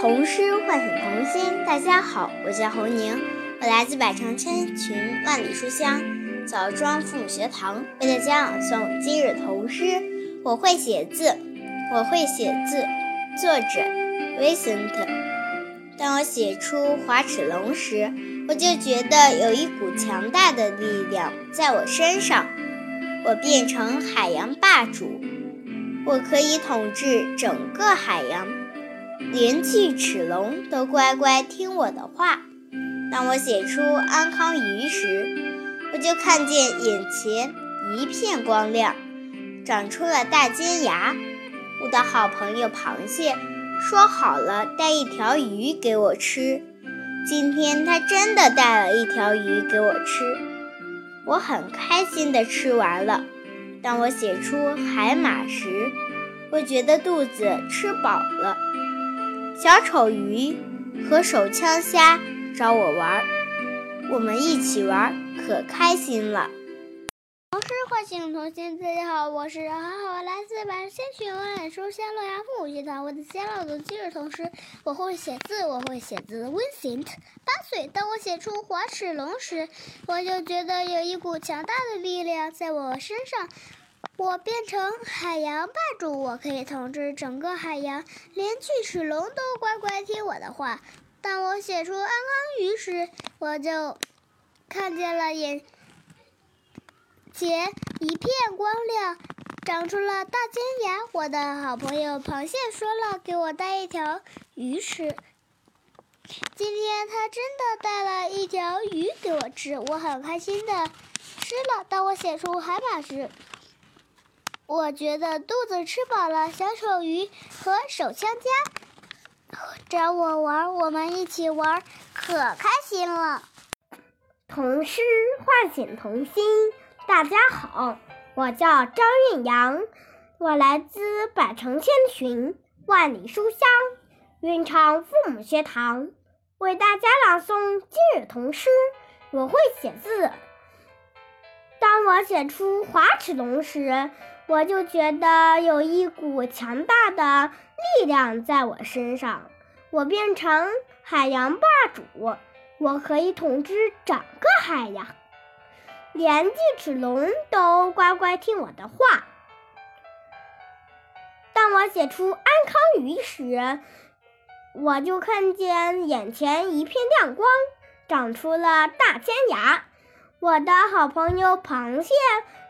童诗唤醒童心。大家好，我叫侯宁，我来自百城千群万里书香枣庄父母学堂，为大家朗诵今日童诗。我会写字，我会写字。作者：Vincent。当我写出华齿龙时，我就觉得有一股强大的力量在我身上，我变成海洋霸主，我可以统治整个海洋。连巨齿龙都乖乖听我的话。当我写出安康鱼时，我就看见眼前一片光亮，长出了大尖牙。我的好朋友螃蟹说好了带一条鱼给我吃，今天他真的带了一条鱼给我吃，我很开心的吃完了。当我写出海马时，我觉得肚子吃饱了。小丑鱼和手枪虾找我玩，我们一起玩，可开心了。童诗唤醒童心，大家好，我是浩浩，我来自百仙群万书香洛阳父母学堂，我的先朗读今日童诗。我会写字，我会写字。Vincent，八岁，当我写出华齿龙时，我就觉得有一股强大的力量在我身上。我变成海洋霸主，我可以统治整个海洋，连巨齿龙都乖乖听我的话。当我写出安康鱼时，我就看见了眼前一片光亮，长出了大尖牙。我的好朋友螃蟹说了，给我带一条鱼吃。今天他真的带了一条鱼给我吃，我很开心的吃了。当我写出海马时，我觉得肚子吃饱了，小丑鱼和手枪家找我玩，我们一起玩，可开心了。童诗唤醒童心，大家好，我叫张韵阳，我来自百城千寻，万里书香韵唱父母学堂，为大家朗诵今日童诗。我会写字，当我写出华齿龙时。我就觉得有一股强大的力量在我身上，我变成海洋霸主，我可以统治整个海洋，连巨齿龙都乖乖听我的话。当我写出安康鱼时，我就看见眼前一片亮光，长出了大尖牙。我的好朋友螃蟹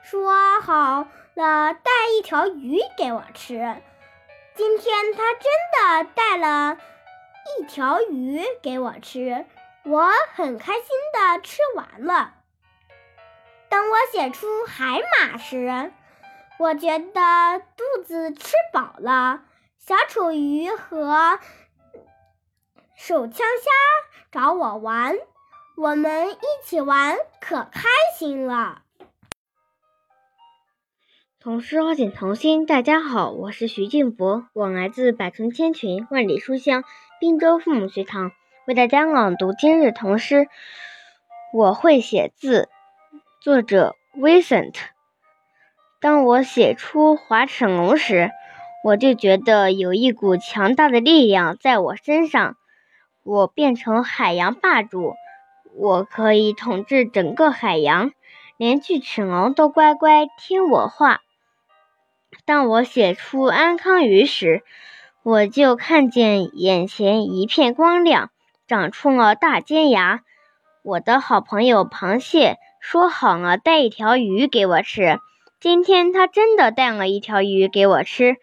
说好。了带一条鱼给我吃，今天他真的带了一条鱼给我吃，我很开心的吃完了。当我写出海马时，我觉得肚子吃饱了。小丑鱼和手枪虾找我玩，我们一起玩，可开心了。童诗唤醒童心，大家好，我是徐静博，我来自百城千群万里书香滨州父母学堂，为大家朗读今日童诗。我会写字，作者 Vincent。当我写出华齿龙时，我就觉得有一股强大的力量在我身上，我变成海洋霸主，我可以统治整个海洋，连巨齿龙都乖乖听我话。当我写出安康鱼时，我就看见眼前一片光亮，长出了大尖牙。我的好朋友螃蟹说好了带一条鱼给我吃，今天他真的带了一条鱼给我吃，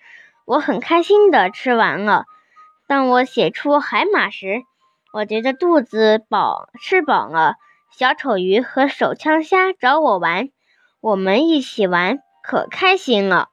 我很开心的吃完了。当我写出海马时，我觉得肚子饱，吃饱了。小丑鱼和手枪虾找我玩，我们一起玩，可开心了。